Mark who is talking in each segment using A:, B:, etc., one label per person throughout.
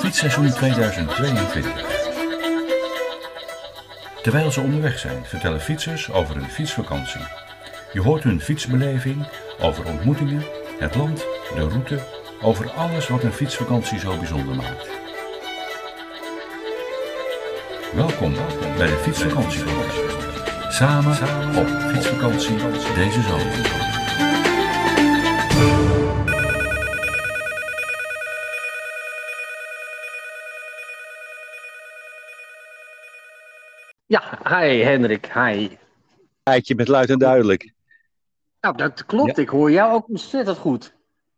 A: Fietsseizoen 2022. Terwijl ze onderweg zijn, vertellen fietsers over hun fietsvakantie. Je hoort hun fietsbeleving, over ontmoetingen, het land, de route, over alles wat een fietsvakantie zo bijzonder maakt. Welkom bij de Fietsvakantie. Samen op fietsvakantie deze zomer.
B: Ja, hi Hendrik, hi.
C: Eikje met luid en duidelijk.
B: Nou, dat klopt. Ik hoor jou ook ontzettend goed.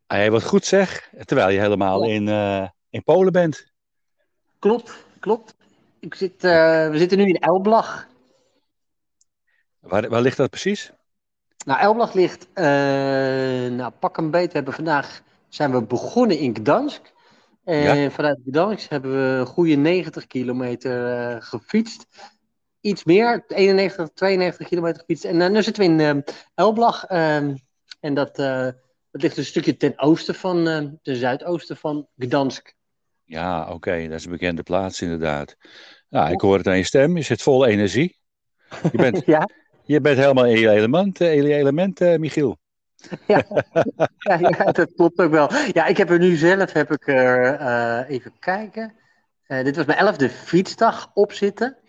C: Hij wat goed zeg, terwijl je helemaal in, uh, in Polen bent.
B: Klopt, klopt. Ik zit, uh, we zitten nu in Elblag.
C: Waar, waar ligt dat precies?
B: Nou, Elblag ligt, uh, nou pak een beet. We hebben vandaag zijn we begonnen in Gdansk. En ja. vanuit Gdansk hebben we een goede 90 kilometer gefietst iets meer, 91, 92 kilometer gefietst. En uh, nu zitten we in uh, Elblag. Uh, en dat, dat ligt een stukje ten oosten van, ten zuidoosten van Gdansk.
C: Ja, oké, okay. dat is een bekende plaats inderdaad. Nou, ik hoor het aan je stem, je zit vol energie. Je bent, ja? je bent helemaal in je element, in je element Michiel.
B: Ja. ja, ja, dat klopt ook wel. Ja, ik heb er nu zelf, heb ik er, even kijken. dit was mijn elfde fietsdag op zitten.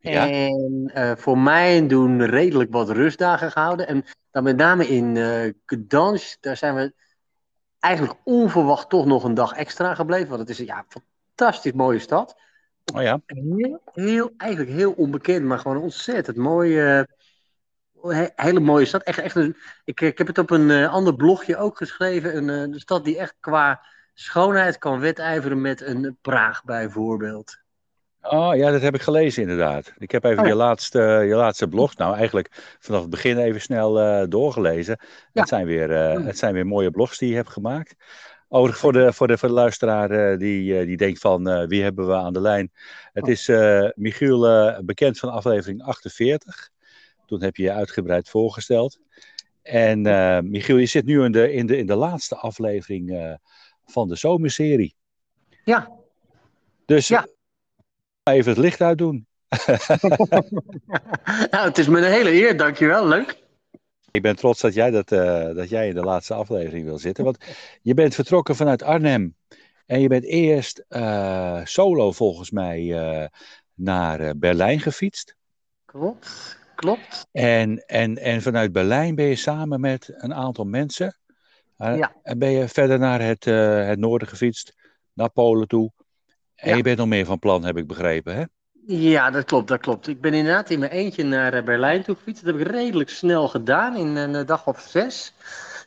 B: Ja. En uh, voor mij doen redelijk wat rustdagen gehouden. En dan met name in uh, Gdansk, daar zijn we eigenlijk onverwacht toch nog een dag extra gebleven. Want het is ja, een fantastisch mooie stad.
C: Oh ja.
B: Heel, heel, eigenlijk heel onbekend, maar gewoon ontzettend mooie, uh, hele mooie stad. Echt, echt een, ik, ik heb het op een ander blogje ook geschreven. Een, een stad die echt qua schoonheid kan wedijveren met een Praag bijvoorbeeld.
C: Oh ja, dat heb ik gelezen inderdaad. Ik heb even oh, ja. je, laatste, je laatste blog, nou eigenlijk vanaf het begin even snel uh, doorgelezen. Ja. Het, zijn weer, uh, het zijn weer mooie blogs die je hebt gemaakt. Overigens voor de, voor de, voor de luisteraar uh, die, die denkt van wie hebben we aan de lijn. Het is Michiel bekend van aflevering 48. Toen heb je je uitgebreid voorgesteld. En Michiel, je zit nu in de, in de, in de laatste aflevering van de zomerserie.
B: Ja.
C: Dus ja even het licht uitdoen.
B: nou, het is me een hele eer, dankjewel. Leuk.
C: Ik ben trots dat jij, dat, uh, dat jij in de laatste aflevering wil zitten. Want je bent vertrokken vanuit Arnhem. En je bent eerst uh, solo volgens mij uh, naar Berlijn gefietst.
B: Klopt, klopt.
C: En, en, en vanuit Berlijn ben je samen met een aantal mensen. ja. En ben je verder naar het, het noorden gefietst, naar Polen toe. En ja. je bent nog meer van plan, heb ik begrepen, hè?
B: Ja, dat klopt, dat klopt. Ik ben inderdaad in mijn eentje naar Berlijn toe gefietst. Dat heb ik redelijk snel gedaan, in een dag of zes.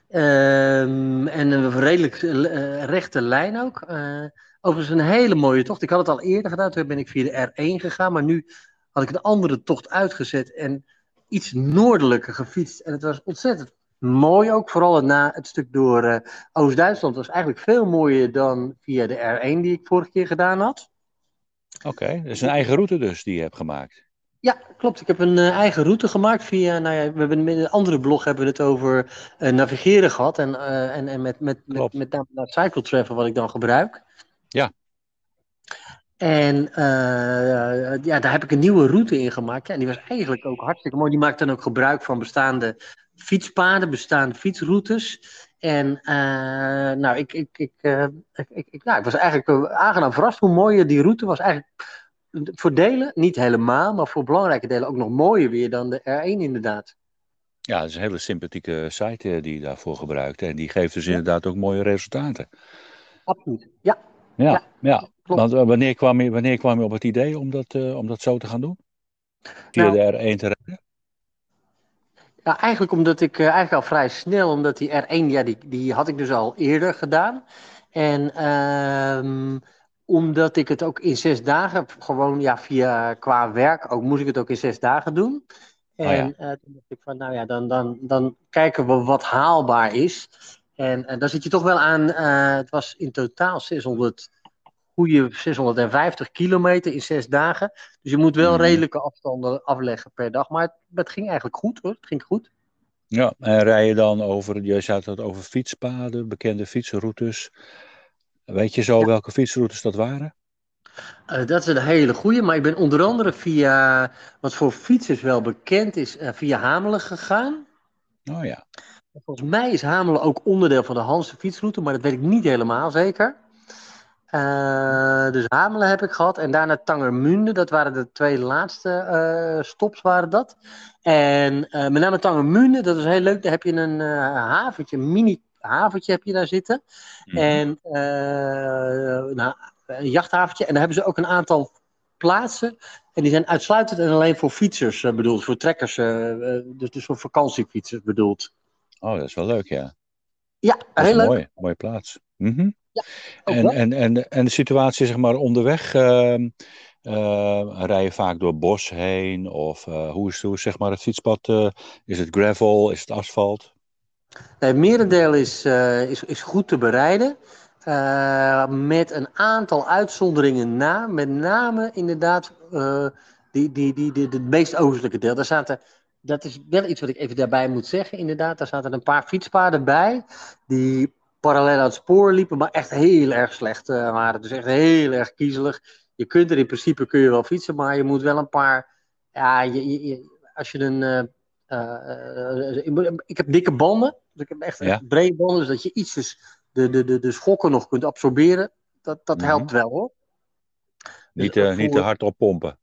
B: Um, en een redelijk uh, rechte lijn ook. Uh, overigens een hele mooie tocht. Ik had het al eerder gedaan, toen ben ik via de R1 gegaan. Maar nu had ik een andere tocht uitgezet en iets noordelijker gefietst. En het was ontzettend mooi ook. Vooral na het stuk door uh, Oost-Duitsland was eigenlijk veel mooier dan via de R1 die ik vorige keer gedaan had.
C: Oké, okay, dat is een eigen route dus die je hebt gemaakt.
B: Ja, klopt. Ik heb een uh, eigen route gemaakt via, nou ja, we hebben in een andere blog hebben we het over uh, navigeren gehad. En, uh, en, en met, met, met, met name Cycle Travel wat ik dan gebruik.
C: Ja.
B: En ja, daar heb ik een nieuwe route in gemaakt. Ja, en die was eigenlijk ook hartstikke mooi. Die maakt dan ook gebruik van bestaande fietspaden, bestaande fietsroutes. En uh, nou, ik, ik, ik, ik, ik, nou, ik was eigenlijk aangenaam verrast hoe mooi die route was. Eigenlijk voor delen niet helemaal, maar voor belangrijke delen ook nog mooier weer dan de R1 inderdaad.
C: Ja, het is een hele sympathieke site die je daarvoor gebruikt. En die geeft dus inderdaad ook mooie resultaten.
B: Absoluut, ja.
C: Ja, ja.
B: ja
C: want wanneer kwam, je, wanneer kwam je op het idee om dat, om dat zo te gaan doen? Via
B: Nou,
C: de R1 te rijden?
B: Ja, eigenlijk omdat ik uh, eigenlijk al vrij snel, omdat die R1, ja, die, die had ik dus al eerder gedaan. En um, omdat ik het ook in zes dagen, gewoon ja, via qua werk, ook moest ik het ook in zes dagen doen. En
C: Oh ja.
B: uh, toen dacht ik van, nou ja, dan, dan, dan kijken we wat haalbaar is. En uh, dan zit je toch wel aan, het was in totaal 600, goede 650 kilometer in zes dagen. Dus je moet wel
C: Mhm.
B: redelijke afstanden afleggen per dag. Maar het, het ging eigenlijk goed hoor, het ging goed.
C: Ja, en rij je dan over, je zei het over fietspaden, bekende fietsenroutes. Weet je zo
B: Ja.
C: welke fietsroutes dat waren?
B: Uh, dat is een hele goede, maar ik ben onder andere via, wat voor fietsers wel bekend is, uh, via Hamelen gegaan.
C: Oh ja.
B: Volgens mij is Hamelen ook onderdeel van de Hanse fietsroute, maar dat weet ik niet helemaal zeker. Uh, dus Hamelen heb ik gehad en daarna Tangermunde, dat waren de twee laatste uh, stops waren dat. En uh, met name Tangermunde, dat is heel leuk, daar heb je een haventje, een mini haventje heb je daar zitten.
C: Mhm.
B: En nou, een jachthaventje. En daar hebben ze ook een aantal plaatsen. En die zijn uitsluitend en alleen voor fietsers bedoeld. Voor trekkers. Dus, dus voor vakantiefietsers bedoeld.
C: Oh, dat is wel leuk, ja.
B: Ja, heel leuk.
C: mooi. Mooie plaats. Mhm.
B: Ja,
C: En, en, en, en de situatie, zeg maar, onderweg. ehm, eh, rij je vaak door bos heen? Of eh, hoe, is, hoe is zeg maar het fietspad? eh, is het gravel? Is het asfalt?
B: Nee, het merendeel is, uh, is, is goed te bereiden. Uh, met een aantal uitzonderingen na. Met name inderdaad uh, die, die, die, die, het meest oostelijke deel. Daar zaten, dat is wel iets wat ik even daarbij moet zeggen. Inderdaad, daar zaten een paar fietspaden bij. Die parallel aan het spoor liepen, maar echt heel erg slecht uh, waren. Dus echt heel erg kiezelig. Je kunt er in principe kun je wel fietsen, maar je moet wel een paar. Ja, je, je, als je een. Uh, ik heb dikke banden. Dus ik heb echt,
C: Ja.
B: echt brede banden, dus dat je ietsjes de, de, de, de schokken nog kunt absorberen. Dat, dat
C: Mhm.
B: helpt wel hoor.
C: Niet,
B: Dus
C: eh, niet te hard oppompen.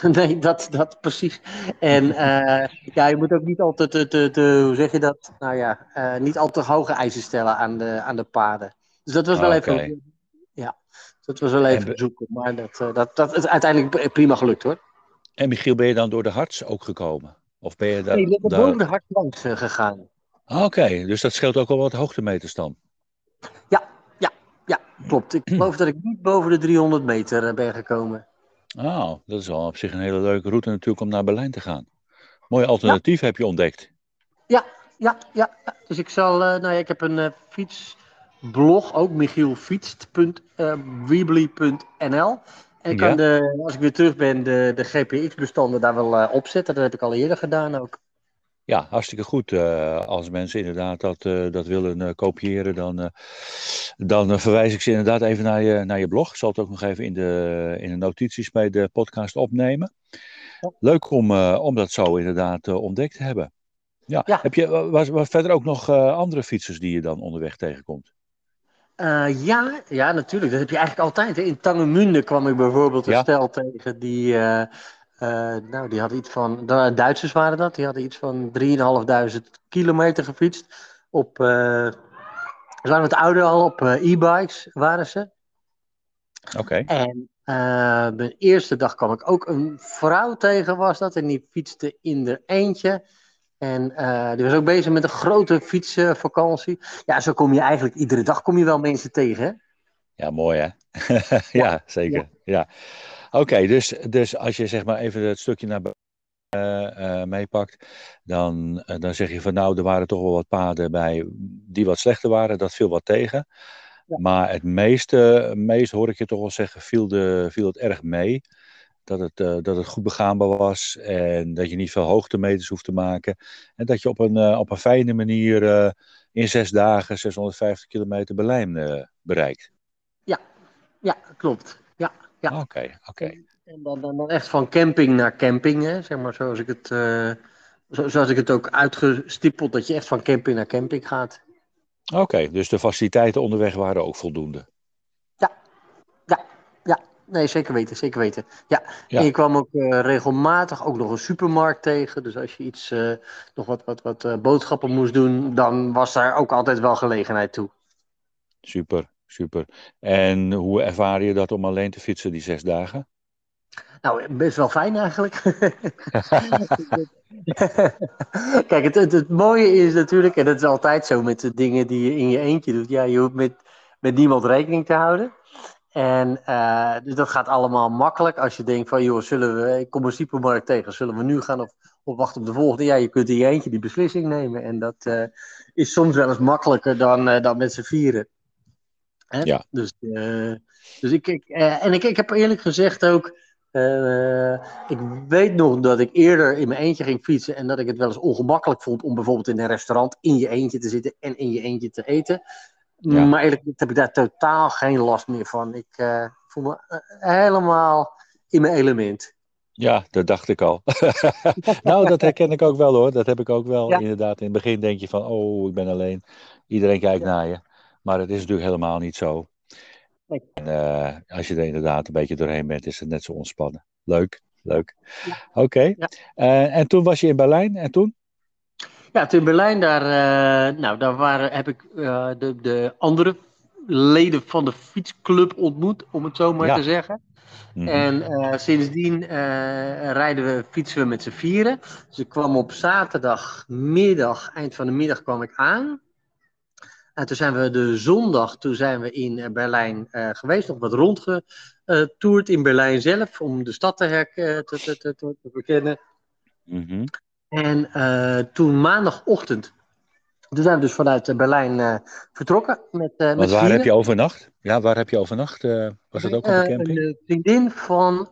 B: Nee, dat, dat precies. En eh, ja, je moet ook niet altijd te, te, te hoe zeg je dat? Nou ja, eh, niet al te hoge eisen stellen aan de, aan de paden. Dus dat was wel even. Ja, dat was wel even zoeken. Maar dat, eh, dat, dat is uiteindelijk prima gelukt hoor.
C: En Michiel, ben je dan door de harts ook gekomen? Of ben je daar...
B: Nee, ik ben
C: daar-
B: de hart langs gegaan.
C: Ah, Oké, dus dat scheelt ook wel wat hoogtemeters dan.
B: Ja, ja, ja, klopt. Ik geloof dat ik niet boven de 300 meter ben gekomen.
C: Oh, dat is wel op zich een hele leuke route natuurlijk om naar Berlijn te gaan. Mooi alternatief heb je ontdekt.
B: Ja, ja, ja. Dus ik zal, eh, nou ja, ik heb een eh, fietsblog, ook michielfietst.weebly.nl. En ik kan
C: Ja.
B: de, als ik weer terug ben, de, de GPX-bestanden daar wel eh, opzetten. Dat heb ik al eerder gedaan ook.
C: Ja, hartstikke goed. Eh, als mensen inderdaad dat, eh, dat willen eh, kopiëren, dan, dan verwijs ik ze inderdaad even naar je, naar je blog. Ik zal het ook nog even in de, in de notities bij de podcast opnemen. Leuk om, om dat zo inderdaad ontdekt te hebben. Ja.
B: Ja.
C: Heb je wa- was, was verder ook nog andere fietsers die je dan onderweg tegenkomt?
B: Ja, ja, natuurlijk. Dat heb je eigenlijk altijd. hè. In Tangemunde kwam ik bijvoorbeeld een
C: Ja.
B: stel tegen die, nou, die hadden iets van, de Duitsers waren dat, die hadden iets van 3.500 kilometer gefietst. Op, eh, ze waren wat ouder al, op eh, e-bikes waren ze.
C: Oké.
B: En eh de eerste dag kwam ik ook een vrouw tegen, was dat. En die fietste in de eentje. En eh, die was ook bezig met een grote fietsvakantie. ja, zo kom je eigenlijk iedere dag kom je wel mensen tegen. Hè?
C: Ja, mooi hè? ja, zeker. Ja. Oké, dus, dus als je zeg maar even het stukje naar eh, eh, meepakt, dan, eh, dan zeg je van nou, er waren toch wel wat paden bij die wat slechter waren, dat viel wat tegen.
B: Ja.
C: Maar het meeste, meest hoor ik je toch wel zeggen, viel, de, viel het erg mee. Dat het, eh, dat het goed begaanbaar was en dat je niet veel hoogtemeters hoeft te maken. En dat je op een, eh, op een fijne manier eh, in zes dagen 650 kilometer Berlijn eh, bereikt.
B: Ja, klopt. Ja. Ja.
C: Oké, oké.
B: En dan, dan, dan echt van camping naar camping, hè? zeg maar zoals ik het, eh, zo, zoals ik het ook uitgestippeld, dat je echt van camping naar camping gaat.
C: Oké, dus de faciliteiten onderweg waren ook voldoende.
B: nee, zeker weten, zeker weten. Ja,
C: Ja.
B: en je kwam ook eh, regelmatig ook nog een supermarkt tegen. Dus als je iets, eh, nog wat, wat, wat boodschappen moest doen, dan was daar ook altijd wel gelegenheid toe.
C: Super, super. En hoe ervaar je dat om alleen te fietsen die zes dagen?
B: Nou, best wel fijn eigenlijk. Kijk, het, het, het mooie is natuurlijk, en dat is altijd zo met de dingen die je in je eentje doet, ja, je hoeft met, met niemand rekening te houden. En eh, dus dat gaat allemaal makkelijk als je denkt van, joh, zullen we, ik kom een supermarkt tegen, zullen we nu gaan of, of wachten op de volgende? Ja, je kunt in je eentje die beslissing nemen. En dat eh, is soms wel eens makkelijker dan, eh, dan met z'n vieren. Hè?
C: Ja.
B: Dus, eh, dus ik, ik, eh, en ik, ik heb eerlijk gezegd ook, eh, ik weet nog dat ik eerder in mijn eentje ging fietsen en dat ik het wel eens ongemakkelijk vond om bijvoorbeeld in een restaurant in je eentje te zitten en in je eentje te eten.
C: Ja.
B: Maar eerlijk gezegd heb ik daar totaal geen last meer van. Ik voel me helemaal in mijn element.
C: Ja, dat dacht ik al. nou, dat herken ik ook wel hoor. Dat heb ik ook wel.
B: Ja.
C: Inderdaad, in het begin denk je van, oh, ik ben alleen. Iedereen kijkt naar je. Maar het is natuurlijk helemaal niet zo.
B: Nee.
C: En, eh, als je er inderdaad een beetje doorheen bent, is het net zo ontspannen. Leuk, leuk. Oké.
B: Ja.
C: Eh, en toen was je in Berlijn. En toen?
B: Ja, toen in Berlijn, daar, eh, nou, daar waren, heb ik de, de andere leden van de fietsclub ontmoet, om het zo maar
C: Ja.
B: te zeggen.
C: Mhm.
B: En sindsdien rijden we, fietsen we met z'n vieren. Dus ik kwam op zaterdagmiddag, eind van de middag kwam ik aan. En toen zijn we de zondag, toen zijn we in eh, Berlijn eh, geweest, nog wat rondgetoerd in Berlijn zelf, om de stad te, herk- eh, te, te, te, te, te bekennen.
C: Mhm.
B: En toen maandagochtend, toen zijn we dus vanuit Berlijn vertrokken met, met
C: waar heb je overnacht? Ja, waar heb je overnacht? Was het ook op de
B: Eh,
C: camping?
B: Een vriendin van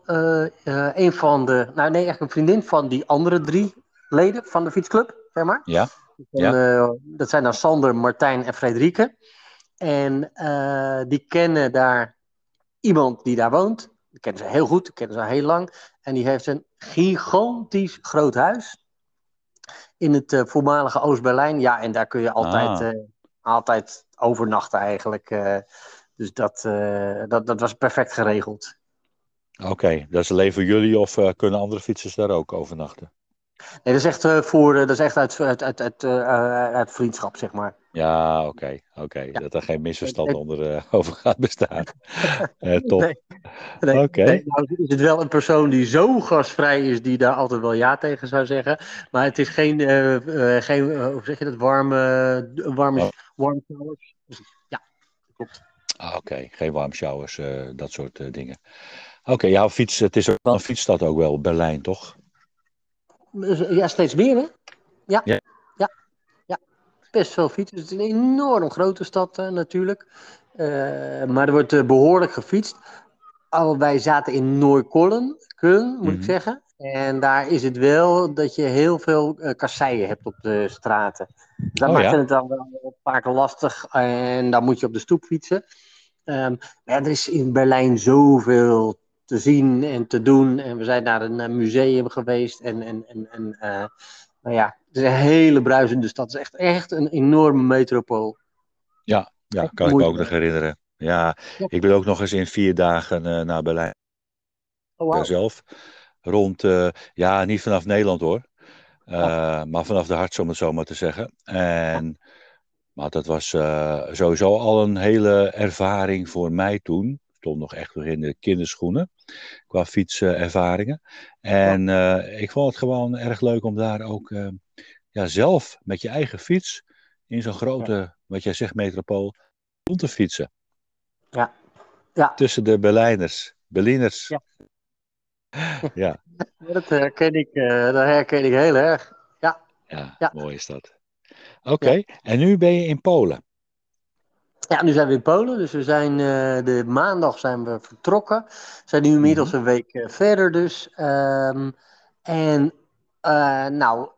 B: een van de, nou nee, echt een vriendin van die andere drie leden van de fietsclub, zeg maar.
C: Ja.
B: En, eh, dat zijn dan Sander, Martijn en Frederike. En eh, die kennen daar iemand die daar woont. Die kennen ze heel goed, die kennen ze al heel lang. En die heeft een gigantisch groot huis. In het eh, voormalige Oost-Berlijn. Ja, en daar kun je altijd,
C: Ah.
B: altijd overnachten eigenlijk. dus dat, dat, dat was perfect geregeld.
C: Oké, dat is alleen voor jullie of kunnen andere fietsers daar ook overnachten?
B: Nee, dat is echt, eh, voor, eh, dat is echt uit, uit, uit, uit, eh, uit vriendschap, zeg maar.
C: Ja, oké, oké. Dat er geen misverstand onder over gaat bestaan. Top.
B: Nee. Nee,
C: Oké.
B: nou is het wel een persoon die zo gastvrij is, die daar altijd wel ja tegen zou zeggen. Maar het is geen, geen hoe zeg je dat, warme, warme,
C: Oh.
B: warme showers. Ja, klopt.
C: Ah, Oké, geen warm showers, dat soort dingen. Oké, ja, fiets, het is ook wel een fietsstad ook wel, Berlijn, toch?
B: Ja, steeds meer hè? Ja.
C: Ja.
B: Ja. ja. Best veel fietsen. Het is een enorm grote stad eh, natuurlijk. Eh, maar er wordt eh, behoorlijk gefietst. Al, wij zaten in Noorkollen, Köln, moet ik
C: Mhm.
B: zeggen. En daar is het wel dat je heel veel eh, kasseien hebt op de straten. Dus dat
C: Oh,
B: maakt
C: ja?
B: het dan wel een paar keer lastig. En dan moet je op de stoep fietsen. Ehm, maar ja, er is in Berlijn zoveel te zien en te doen. En we zijn naar een eh, museum geweest. En, en, en, en eh, nou ja, het is een hele bruisende stad. Het is echt, echt een enorme metropool.
C: Ja,
B: Echt
C: kan ik me ook nog herinneren. Ja,
B: Ja.
C: ik ben ook nog eens in vier dagen eh, naar Berlijn
B: Oh, wauw.
C: zelf. Rond, ja, niet vanaf Nederland hoor. Eh, Maar vanaf de hart, om het zo maar te zeggen. En, maar dat was sowieso al een hele ervaring voor mij toen. Ik stond nog echt nog in de kinderschoenen qua fietservaringen. En eh, ik vond het gewoon erg leuk om daar ook eh, ja, zelf met je eigen fiets in zo'n grote, wat jij zegt, metropool, rond te fietsen.
B: Ja. Ja.
C: Tussen de Berlijners, Berliners.
B: Ja.
C: ja.
B: Dat herken ik, eh, dat herken ik heel erg.
C: Ja,
B: Ja.
C: mooi is dat. Oké, en nu ben je in Polen.
B: Ja, nu zijn we in Polen. Dus we zijn eh, de maandag zijn we vertrokken. We zijn nu inmiddels een week eh, verder dus. Ehm, en eh, nou,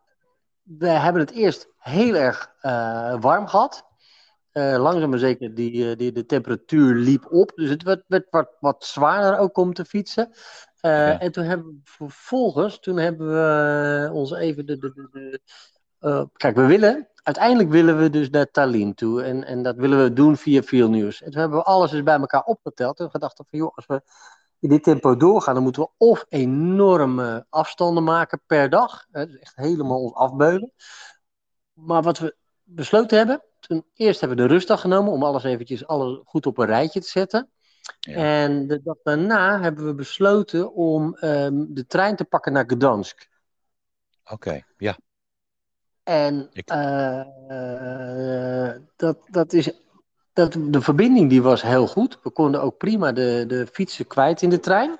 B: we hebben het eerst heel erg warm gehad. Eh, langzaam maar zeker, die, die, de temperatuur liep op. Dus het werd, werd wat, wat zwaarder ook om te fietsen.
C: Ja.
B: En toen hebben we vervolgens, toen hebben we ons even de, de, de, eh, kijk, we willen, uiteindelijk willen we dus naar Tallinn toe. En, en dat willen we doen via Veel Nieuws. En toen hebben we alles eens bij elkaar opgeteld. En gedacht van, joh, als we in dit tempo doorgaan, dan moeten we of enorme afstanden maken per dag. Hè, dus echt helemaal ons afbeulen. Maar wat we besloten hebben, toen eerst hebben we de rustdag genomen om alles eventjes alles goed op een rijtje te zetten.
C: Ja.
B: En de dag daarna hebben we besloten om ehm, de trein te pakken naar Gdansk.
C: Oké, ja.
B: En
C: Ik-
B: eh, dat, dat is, dat, de verbinding die was heel goed. We konden ook prima de, de fietsen kwijt in de trein.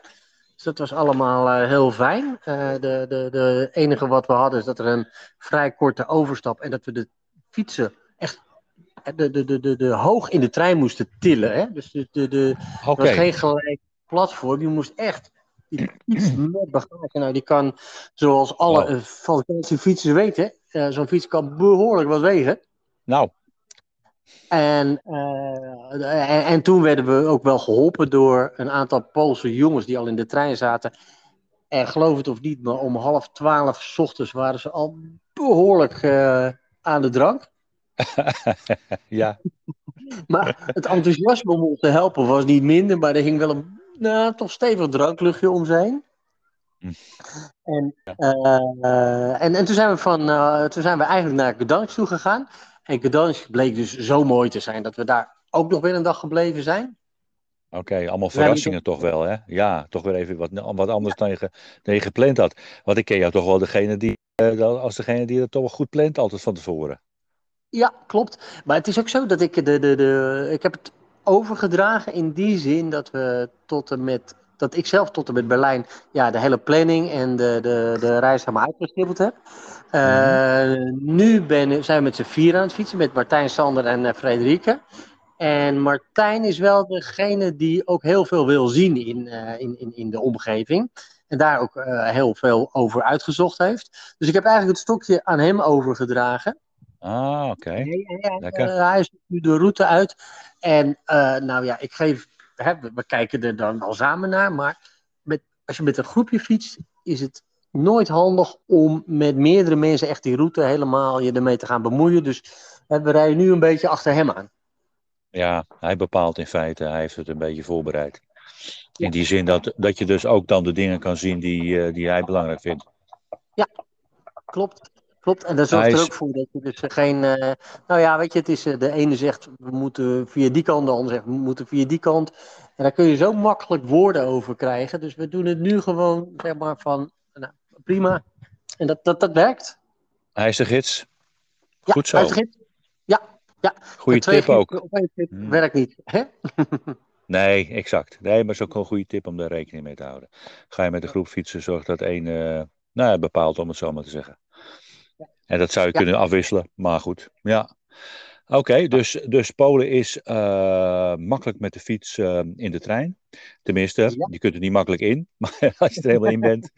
B: Dus dat was allemaal eh, heel fijn. Eh, de, de, de enige wat we hadden is dat er een vrij korte overstap en dat we de fietsen echt de, de, de, de, de hoog in de trein moesten tillen. Hè? Dus de, de, de, het was geen gelijk platform. Je moest echt fiets met bagage. Nou, die kan, zoals alle eh, vakantiefietsers weten, eh, zo'n fiets kan behoorlijk wat wegen.
C: Nou,
B: En, eh, en, en toen werden we ook wel geholpen door een aantal Poolse jongens die al in de trein zaten. En geloof het of niet, maar om half twaalf 's ochtends waren ze al behoorlijk eh, aan de drank.
C: ja.
B: Maar het enthousiasme om ons te helpen was niet minder, maar er hing wel een nou, toch stevig drankluchtje om heen.
C: Hm.
B: En, eh, en, en toen, zijn we van, eh, toen zijn we eigenlijk naar Gdansk toe gegaan. En Gdansk bleek dus zo mooi te zijn dat we daar ook nog weer een dag gebleven zijn.
C: Oké, allemaal
B: zijn
C: verrassingen toch wel, hè? Ja, toch weer even wat, wat anders dan, je, ge- dan je gepland had. Want ik ken jou toch wel degene die, eh, als degene die dat toch wel goed plant altijd van tevoren.
B: Ja, klopt. Maar het is ook zo dat ik de, de, de, ik heb het overgedragen in die zin dat we tot en met dat ik zelf tot en met Berlijn ja, de hele planning en de, de, de reis helemaal uitgestippeld heb. Eh, Nu zijn we met z'n vier aan het fietsen, met Martijn, Sander en uh, Frederike. En Martijn is wel degene die ook heel veel wil zien in, uh, in, in, in de omgeving. En daar ook heel veel over uitgezocht heeft. Dus ik heb eigenlijk het stokje aan hem overgedragen.
C: Ah, oké. Okay.
B: Uh, hij is nu de route uit. En uh, nou ja, ik geef. Hè, we kijken er dan al samen naar. Maar met, als je met een groepje fietst, is het nooit handig om met meerdere mensen echt die route helemaal je ermee te gaan bemoeien. Dus hè, we rijden nu een beetje achter hem aan.
C: Ja, hij bepaalt in feite, hij heeft het een beetje voorbereid. In die zin dat, dat je dus ook dan de dingen kan zien die, uh, die hij belangrijk vindt.
B: Ja, klopt. Klopt, en dat zorgt
C: Hij
B: er
C: is-
B: ook voor dat je dus geen. eh, nou ja, weet je, het is, eh, de ene zegt we moeten via die kant, de ander zegt we moeten via die kant. En daar kun je zo makkelijk woorden over krijgen. Dus we doen het nu gewoon, zeg maar, van nou, prima. En dat, dat, dat werkt.
C: Hij is de gids.
B: Ja,
C: Goed zo.
B: uit de gids. Ja, ja. Twee
C: tip ook.
B: Op één tip
C: Hmm.
B: werkt niet. Hè?
C: Nee, exact. Nee, maar het is ook een goede tip om daar rekening mee te houden. Ga je met een groep fietsen, zorg dat één eh, nou, ja, bepaalt, om het zo maar te zeggen. En dat zou je
B: Ja.
C: kunnen afwisselen, maar goed. Ja. Oké, dus, dus Polen is eh, makkelijk met de fiets eh, in de trein. Tenminste,
B: Ja.
C: je kunt er niet makkelijk in, maar als je er helemaal in bent,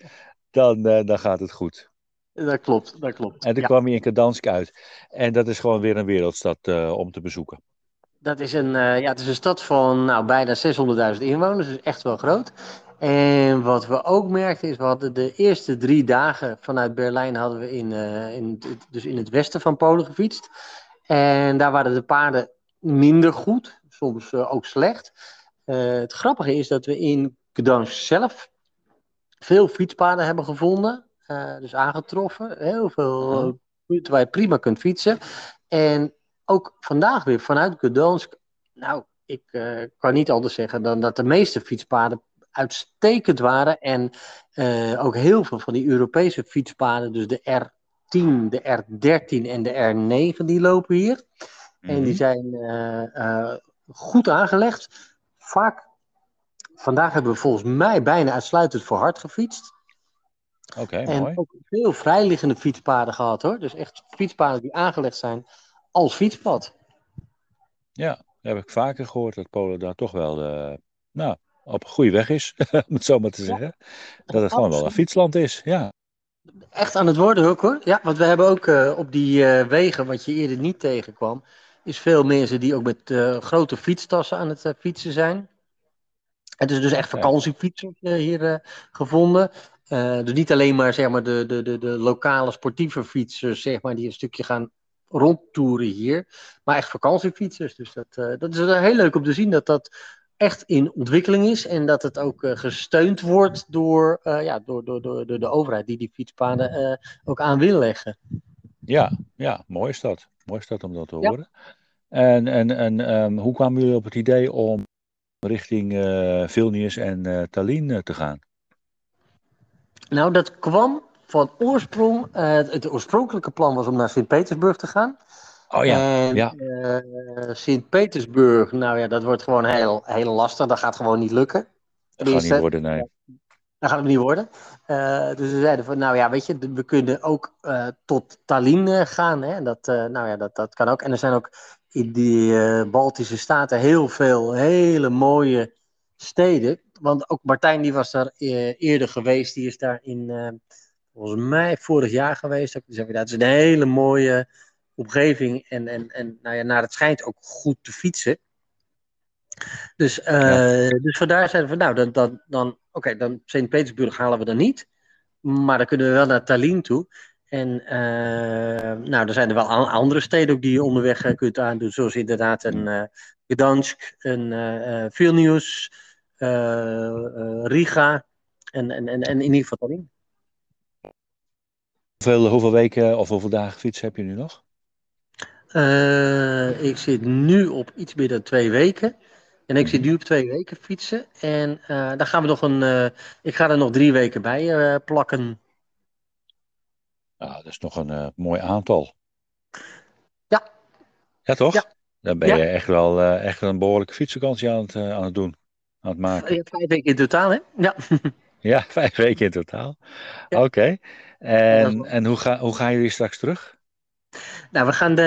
C: dan, eh, dan gaat het goed.
B: Dat klopt, dat klopt.
C: En toen
B: Ja.
C: kwam je in Gdansk uit. En dat is gewoon weer een wereldstad om te bezoeken.
B: Dat is een, ja, het is een stad van nou, bijna 600.000 inwoners, dus echt wel groot. En wat we ook merkten is, we hadden de eerste drie dagen vanuit Berlijn hadden we in, eh, in, het- dus in het westen van Polen gefietst. En daar waren de paarden minder goed, soms eh, ook slecht. Eh, het grappige is dat we in Gdansk zelf veel fietspaden hebben gevonden, dus aangetroffen. Heel veel punten waar je prima kunt fietsen. En ook vandaag weer vanuit Gdansk. Nou, ik kan niet anders zeggen dan dat de meeste fietspaden uitstekend waren. En eh, ook heel veel van die Europese fietspaden, dus de R10, de R13 en de R9, die lopen hier. En die
C: Mhm.
B: zijn eh, eh, goed aangelegd. Vaak, vandaag hebben we volgens mij bijna uitsluitend voor hard gefietst.
C: Oké,
B: En
C: mooi.
B: ook veel vrijliggende fietspaden gehad hoor. Dus echt fietspaden die aangelegd zijn als fietspad.
C: Ja, dat heb ik vaker gehoord dat Polen daar toch wel nou, op goede weg is, om het zo maar te zeggen. Dat het gewoon wel een fietsland is. Ja,
B: Echt aan het worden ook hoor. Ja, want we hebben ook eh, op die eh, wegen, wat je eerder niet tegenkwam, is veel mensen die ook met eh, grote fietstassen aan het fietsen zijn. Het is dus echt eh, hier gevonden. Dus niet alleen maar, zeg maar de, de, de, de lokale sportieve fietsers, zeg maar, die een stukje gaan rondtoeren hier. Maar echt vakantiefietsers. Dus dat, dat is heel leuk om te zien dat dat echt in ontwikkeling is en dat het ook gesteund wordt door, ja, door, door, door, door de overheid die die fietspaden ook aan wil leggen.
C: Ja, ja, mooi is dat. Mooi is dat om dat te horen. En, en, en ehm, hoe kwamen jullie op het idee om richting uh, Vilnius en uh, Tallinn te gaan?
B: Nou, dat kwam van oorsprong. Het, oorspronkelijke plan was om naar Sint-Petersburg te gaan.
C: Oh ja.
B: En,
C: ja.
B: Sint-Petersburg, nou ja, dat wordt gewoon heel, heel lastig. Dat gaat gewoon niet lukken.
C: Dat gaat niet worden, nee.
B: Dat gaat het niet worden. Uh, dus we zeiden van, nou ja, weet je, we kunnen ook uh, tot Tallinn gaan. Hè? Dat, uh, nou ja, dat, dat kan ook. En er zijn ook in die Baltische staten heel veel hele mooie steden. Want ook Martijn die was daar eerder geweest. Die is daar in, volgens mij, vorig jaar geweest. Dus dat is een hele mooie omgeving. En, en, en nou ja, naar het schijnt ook goed te fietsen. Dus, ja. dus vandaar zeiden we, nou, dan, dan, dan oké, dan Sint-Petersburg halen we dan niet. Maar dan kunnen we wel naar Tallinn toe. En uh, nou, er zijn er wel andere steden ook die je onderweg uh, kunt aandoen. Zoals inderdaad een uh, Gdansk, een Vilnius, Riga en, en, en, en in ieder geval Tallinn.
C: Hoeveel, hoeveel weken of hoeveel dagen fietsen heb je nu nog?
B: Ik zit nu op iets meer dan twee weken. En ik zit nu op twee weken fietsen. En uh, daar gaan we nog een. Uh, ik ga er nog drie weken bij plakken.
C: Nou, dat is nog een mooi aantal.
B: Ja.
C: Ja, toch?
B: Ja.
C: Dan ben je echt wel echt een behoorlijke fietsvakantie aan het, aan het doen. Aan het maken.
B: Ja, vijf weken in totaal, hè? Ja.
C: ja, vijf weken in totaal. Oké. Okay. En, en hoe, ga, hoe gaan jullie straks terug?
B: Nou, we gaan de,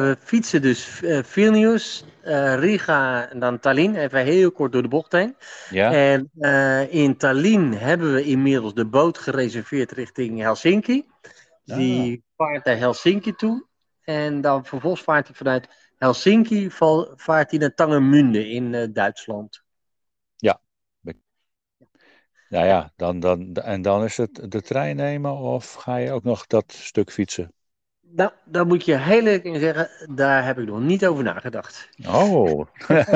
B: we fietsen dus uh, Vilnius, uh, Riga en dan Tallinn. Even heel kort door de bocht heen.
C: Ja.
B: En uh, in Tallinn hebben we inmiddels de boot gereserveerd richting Helsinki.
C: Ah.
B: Die vaart naar Helsinki toe. En dan vervolgens vaart hij vanuit Helsinki vaart hij naar Tangermunde in Duitsland.
C: Ja. Nou ja, dan, dan, en dan is het de trein nemen of ga je ook nog dat stuk fietsen?
B: Nou, daar moet je heel eerlijk in zeggen, daar heb ik nog niet over nagedacht.
C: Oh.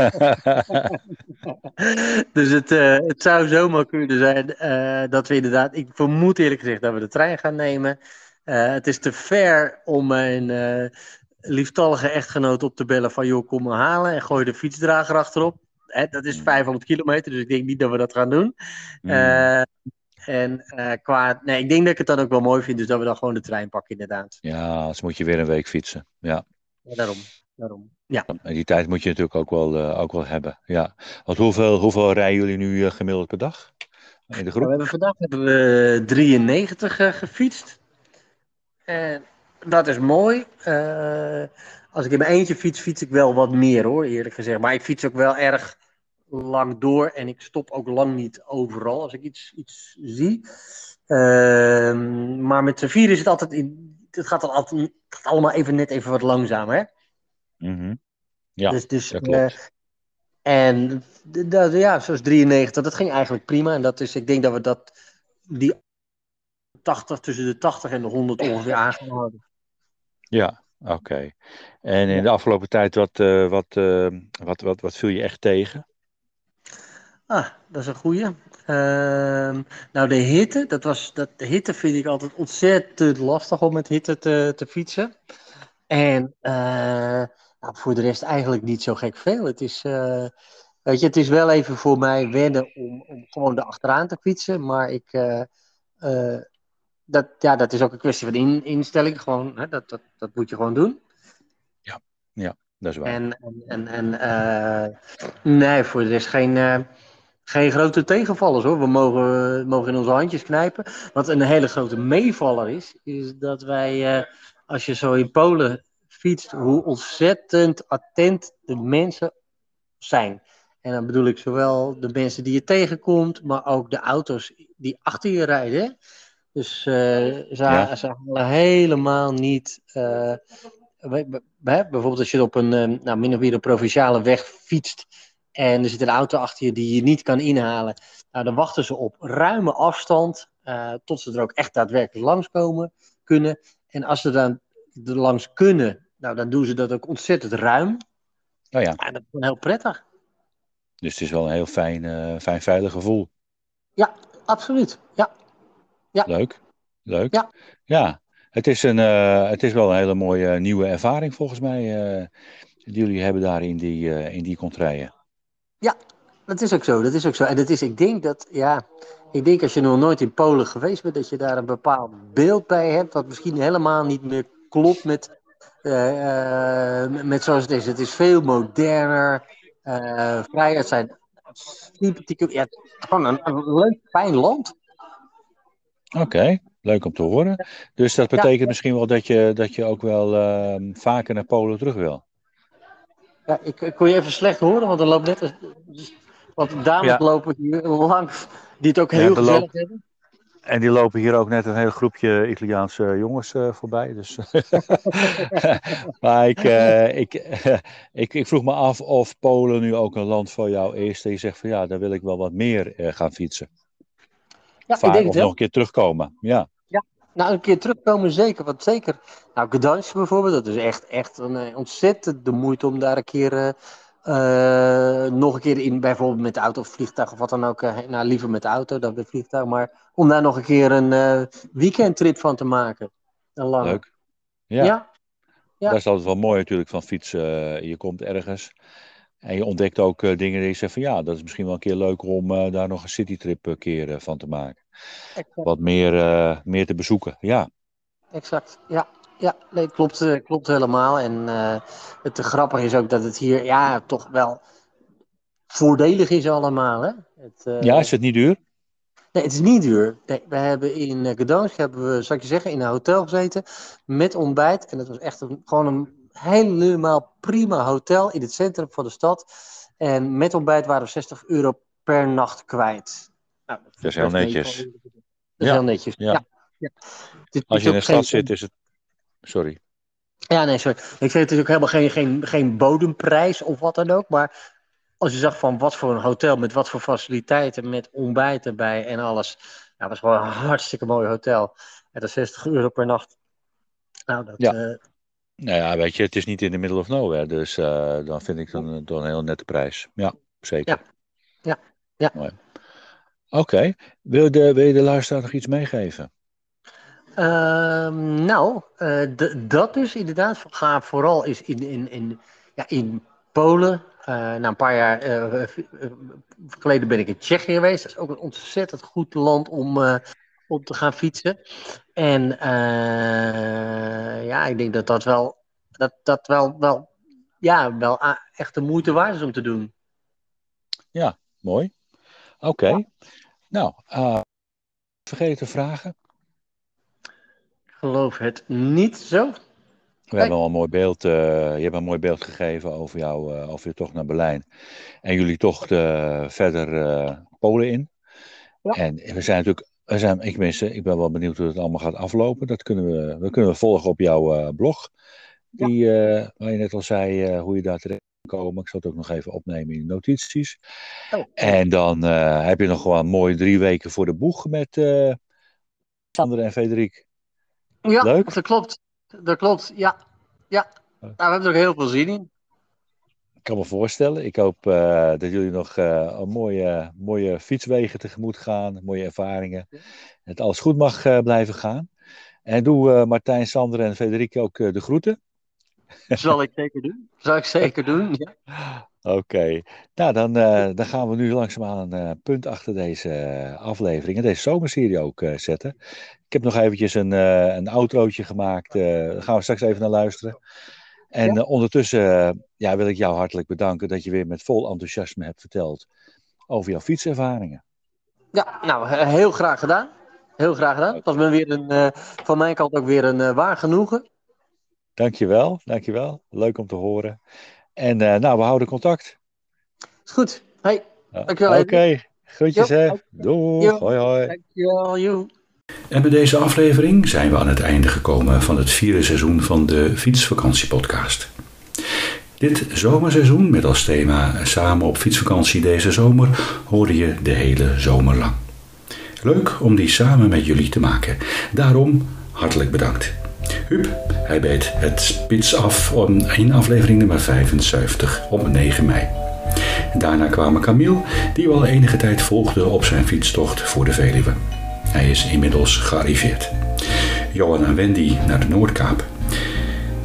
B: dus het, uh, het zou zomaar kunnen zijn uh, dat we inderdaad, ik vermoed eerlijk gezegd dat we de trein gaan nemen. Uh, het is te ver om mijn lieftallige echtgenoot op te bellen van joh, kom me halen en gooi de fietsdrager achterop. Hè, dat is 500 kilometer, dus ik denk niet dat we dat gaan doen. Mm. En uh, qua, nee, ik denk dat ik het dan ook wel mooi vind, dus dat we dan gewoon de trein pakken, inderdaad.
C: Ja, anders moet je weer een week fietsen. Ja.
B: ja daarom. daarom. Ja.
C: En die tijd moet je natuurlijk ook wel, uh, ook wel hebben. Ja. Want hoeveel, hoeveel rijden jullie nu uh, gemiddeld per dag? In de groep?
B: Nou, we hebben vandaag hebben we 93 gefietst. En dat is mooi. als ik in mijn eentje fiets, fiets ik wel wat meer hoor, eerlijk gezegd. Maar ik fiets ook wel erg lang door en ik stop ook lang niet overal als ik iets, iets zie. Uh, maar met z'n vier is het altijd, in, het gaat, dan altijd, het gaat allemaal even net even wat langzamer. Hè?
C: Mm -hmm. Ja,
B: dus, dus,
C: dat klopt.
B: Uh, en dat, ja, zoals 93, dat ging eigenlijk prima. En dat is, ik denk dat we dat, die 80, tussen de 80 en de 100 ongeveer aangehouden.
C: Ja, oké. Okay. En in de afgelopen tijd, wat, uh, wat, uh, wat, wat, wat viel je echt tegen?
B: Ah, dat is een goeie. Uh, nou, de hitte, dat was, dat, de hitte vind ik altijd ontzettend lastig om met hitte te, te fietsen. En uh, nou, voor de rest eigenlijk niet zo gek veel. Het is, uh, weet je, het is wel even voor mij wennen om, om gewoon erachteraan te fietsen. Maar ik, uh, dat, ja, dat is ook een kwestie van in, instelling. Gewoon, hè, dat, dat, dat moet je gewoon doen.
C: Ja, ja dat is waar.
B: En, en, en, en nee, voor de rest geen geen grote tegenvallers hoor. We mogen, mogen in onze handjes knijpen. Wat een hele grote meevaller is, is dat wij, uh, als je zo in Polen fietst, hoe ontzettend attent de mensen zijn. En dan bedoel ik zowel de mensen die je tegenkomt, maar ook de auto's die achter je rijden. Dus uh, ze, ja. ze halen helemaal niet. Uh, bijvoorbeeld als je op een nou, min of meer een provinciale weg fietst en er zit een auto achter je die je niet kan inhalen. Nou, dan wachten ze op ruime afstand uh, tot ze er ook echt daadwerkelijk langskomen kunnen. En als ze dan er langs kunnen, nou, dan doen ze dat ook ontzettend ruim.
C: Oh ja.
B: ja dat is heel prettig.
C: Dus het is wel een heel fijn, uh, fijn veilig gevoel.
B: Ja, absoluut. Ja.
C: ja. Leuk. Leuk.
B: Ja.
C: ja. Het, is een, uh, het is wel een hele mooie nieuwe ervaring volgens mij. Die jullie hebben daar in die, in die contraien.
B: Ja, dat is ook zo. Dat is ook zo. En dat is, ik denk dat, ja, ik denk als je nog nooit in Polen geweest bent, dat je daar een bepaald beeld bij hebt, wat misschien helemaal niet meer klopt met, uh, uh, met zoals het is. Het is veel moderner. Uh, vrijheid zijn sympathieke, ja, gewoon een, een leuk, fijn land.
C: Oké, okay, leuk om te horen. Dus dat betekent ja. misschien wel dat je, dat je ook wel ehm, vaker naar Polen terug wil.
B: Ja, ik, ik kon je even slecht horen, want er loopt net. Want dames ja. lopen hier langs die het ook heel ja, gezellig hebben.
C: En die lopen hier ook net een heel groepje Italiaanse jongens uh, voorbij. Dus. maar ik, uh, ik, ik, ik, vroeg me af of Polen nu ook een land voor jou is. Dat je zegt van ja, daar wil ik wel wat meer uh, gaan fietsen. Ja, Vaak, ik denk of nog een keer terugkomen. Ja.
B: Nou een keer terugkomen zeker. Want zeker, nou Gdansk bijvoorbeeld, dat is echt, echt een ontzettend de moeite om daar een keer uh, nog een keer in, bijvoorbeeld met de auto of vliegtuig of wat dan ook. Uh, nou, liever met de auto dan met vliegtuig. Maar om daar nog een keer een uh, weekendtrip van te maken. Een lange.
C: Leuk. Ja. ja. ja. Dat is altijd wel mooi natuurlijk van fietsen. je komt ergens en je ontdekt ook dingen die je zegt van ja, dat is misschien wel een keer leuk om daar nog een citytrip een keer van te maken. Exact. Wat meer, meer te bezoeken, ja.
B: Exact, ja ja, nee, klopt, uh, klopt helemaal. En uh, het grappige is ook dat het hier ja, toch wel voordelig is allemaal. Hè? Het,
C: uh, ja, is het niet duur?
B: Nee, het is niet duur. Nee, we hebben in Gdansk, hebben we, zal ik je zeggen, in een hotel gezeten met ontbijt. En dat was echt een, gewoon een helemaal prima hotel in het centrum van de stad. En met ontbijt waren we 60 euro per nacht kwijt.
C: Dat, is heel netjes.
B: Dat is ja. heel netjes, ja. ja.
C: Als je in de stad zit, is het Sorry.
B: Ja, nee, sorry. Ik zeg het is ook helemaal geen, geen, geen bodemprijs of wat dan ook. Maar als je zag van wat voor een hotel, met wat voor faciliteiten, met ontbijt erbij en alles. Ja, was gewoon een hartstikke mooi hotel. En dat 60 euro per nacht. Nou, dat...
C: Ja. Uh... Nou ja, weet je, het is niet in de middle of nowhere. Dus uh, dan vind ik dan, dan een heel nette prijs. Ja, zeker.
B: Ja, ja. ja.
C: Oké. Okay. Wil, de, wil je de luisteraar nog iets meegeven?
B: Uh, nou, uh, dat dus inderdaad. Ga vooral is in, in, in, ja, in Polen. Uh, na een paar jaar geleden ben ik in Tsjechië geweest. Dat is ook een ontzettend goed land om, om te gaan fietsen. En ja, ik denk dat dat wel, dat, dat wel, wel, ja, wel echt de moeite waard is om te doen.
C: Ja, mooi. Oké. Okay. Nou, vergeet te vragen
B: geloof het niet zo.
C: We hebben al een mooi beeld, uh, je hebt een mooi beeld gegeven over, jou, uh, over je tocht naar Berlijn. En jullie tocht uh, verder Polen in. Ja. En we zijn natuurlijk, we zijn, ik, mensen, ik ben wel benieuwd hoe het allemaal gaat aflopen. Dat kunnen we, we kunnen volgen op jouw blog. Die, waar je net al zei, hoe je daar terecht komen. Ik zal het ook nog even opnemen in de notities. Oh. En dan heb je nog gewoon mooi drie weken voor de boeg met Sander en Frederik.
B: Ja, Leuk. dat klopt. Dat klopt, ja. ja. Nou, we hebben er ook heel veel zin in.
C: Ik kan me voorstellen. Ik hoop uh, dat jullie nog uh, een mooie, mooie fietswegen tegemoet gaan, mooie ervaringen. Het alles goed mag uh, blijven gaan. En doe Martijn, Sander en Frederik ook de groeten.
B: Zal ik zeker doen. Zal ik zeker doen, ja.
C: Oké, okay. nou dan, uh, dan gaan we nu langzaamaan een uh, punt achter deze aflevering en deze zomerserie ook zetten. Ik heb nog eventjes een, een outrootje gemaakt, daar gaan we straks even naar luisteren. En ja. ondertussen ja, wil ik jou hartelijk bedanken dat je weer met vol enthousiasme hebt verteld over jouw fietservaringen.
B: Ja, nou heel graag gedaan. Heel graag gedaan. Het was weer een, van mijn kant ook weer een waar genoegen.
C: Dankjewel, dankjewel. Leuk om te horen. En uh, nou, we houden contact.
B: Is goed. Hey, dankjewel.
C: Oké, okay. groetjes hè. Doei. Hoi hoi.
B: Dankjewel. Jo.
A: En bij deze aflevering zijn we aan het einde gekomen van het vierde seizoen van de Fietsvakantiepodcast. Dit zomerseizoen met als thema samen op fietsvakantie deze zomer hoorde je de hele zomer lang. Leuk om die samen met jullie te maken. Daarom hartelijk bedankt. Huub, hij beet het spits af in aflevering nummer 75 op 9 mei.
C: Daarna kwamen Camille, die we al enige tijd volgde op zijn fietstocht voor de Veluwe. Hij is inmiddels gearriveerd. Johan en Wendy naar de Noordkaap.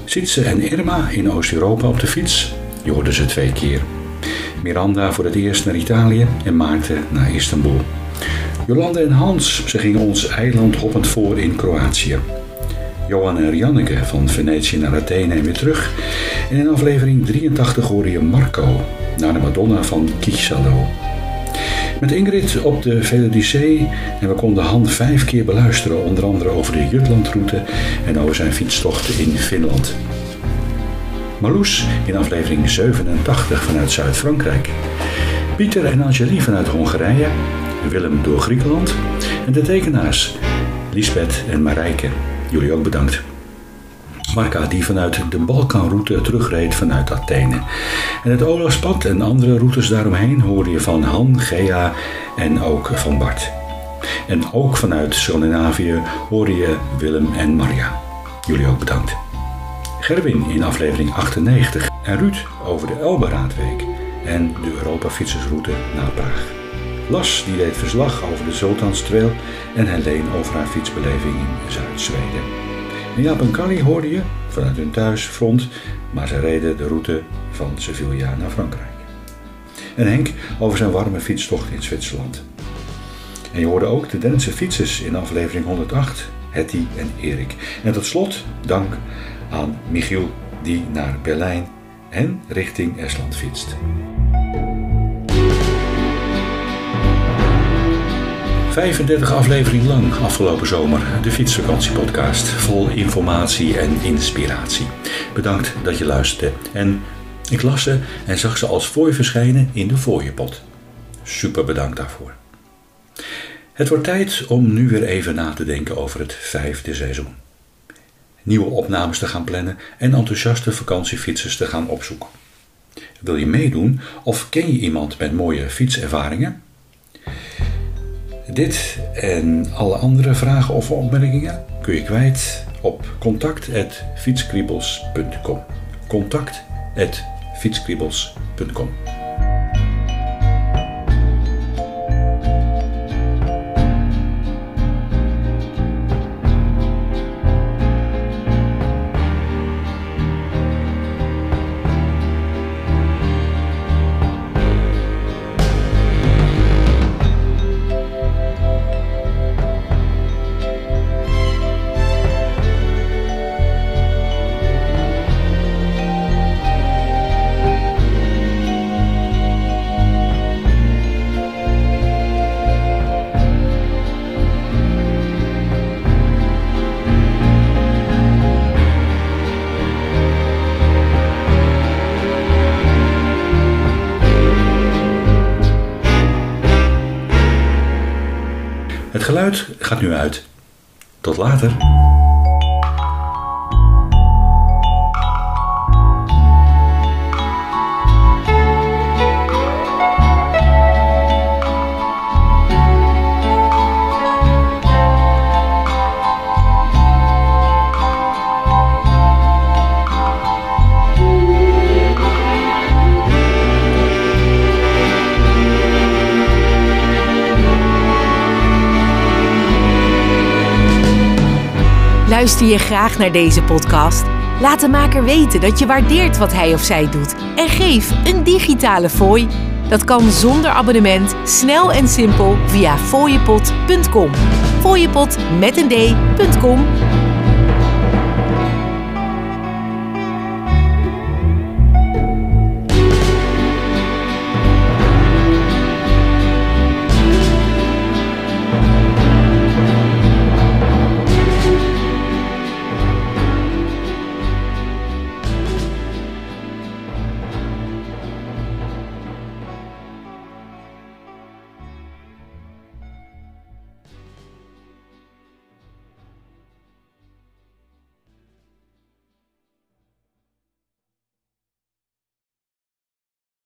C: Sitse en Irma in Oost-Europa op de fiets. Je hoorde ze twee keer. Miranda voor het eerst naar Italië en Maarten naar Istanbul. Jolande en Hans, ze gingen ons eiland hoppend voor in Kroatië. Johan en Rianneke van Venetië naar Athene en weer terug. En in aflevering 83 hoorde je Marco naar de Madonna van Chichalo. Met Ingrid op de Velodicee en we konden Han vijf keer beluisteren, onder andere over de Jutlandroute en over zijn fietstochten in Finland. Marloes in aflevering 87 vanuit Zuid-Frankrijk. Pieter en Angelique vanuit Hongarije. Willem door Griekenland. En de tekenaars Lisbeth en Marijke. Jullie ook bedankt. Marca die vanuit de Balkanroute terugreed vanuit Athene. En het Olafspad en andere routes daaromheen hoorde je van Han, Gea en ook van Bart. En ook vanuit Scandinavië hoorde je Willem en Maria. Jullie ook bedankt. Gerwin in aflevering 98 en Ruud over de Elberaadweek en de Europa Fietsersroute naar Praag. Las die deed verslag over de Sultanstrail en Helene over haar fietsbeleving in Zuid-Zweden. En Jaap en Kali hoorde je vanuit hun thuisfront, maar ze reden de route van Sevilla naar Frankrijk. En Henk over zijn warme fietstocht in Zwitserland. En je hoorde ook de Deense fietsers in aflevering 108, Hetty en Erik. En tot slot dank aan Michiel die naar Berlijn en richting Estland fietst. 35 afleveringen lang afgelopen zomer de Fietsvakantiepodcast. Vol informatie en inspiratie. Bedankt dat je luisterde. En ik las ze en zag ze als fooi verschijnen in de fooiepot. Super bedankt daarvoor. Het wordt tijd om nu weer even na te denken over het vijfde seizoen. Nieuwe opnames te gaan plannen en enthousiaste vakantiefietsers te gaan opzoeken. Wil je meedoen of ken je iemand met mooie fietservaringen? Dit en alle andere vragen of opmerkingen kun je kwijt op contact.fietskriebels.com. Contact.fietskriebels.com. gaat nu uit. Tot later.
D: Luister je graag naar deze podcast? Laat de maker weten dat je waardeert wat hij of zij doet en geef een digitale fooi. Dat kan zonder abonnement, snel en simpel via fooiepot.com. Fooiepot met een d.com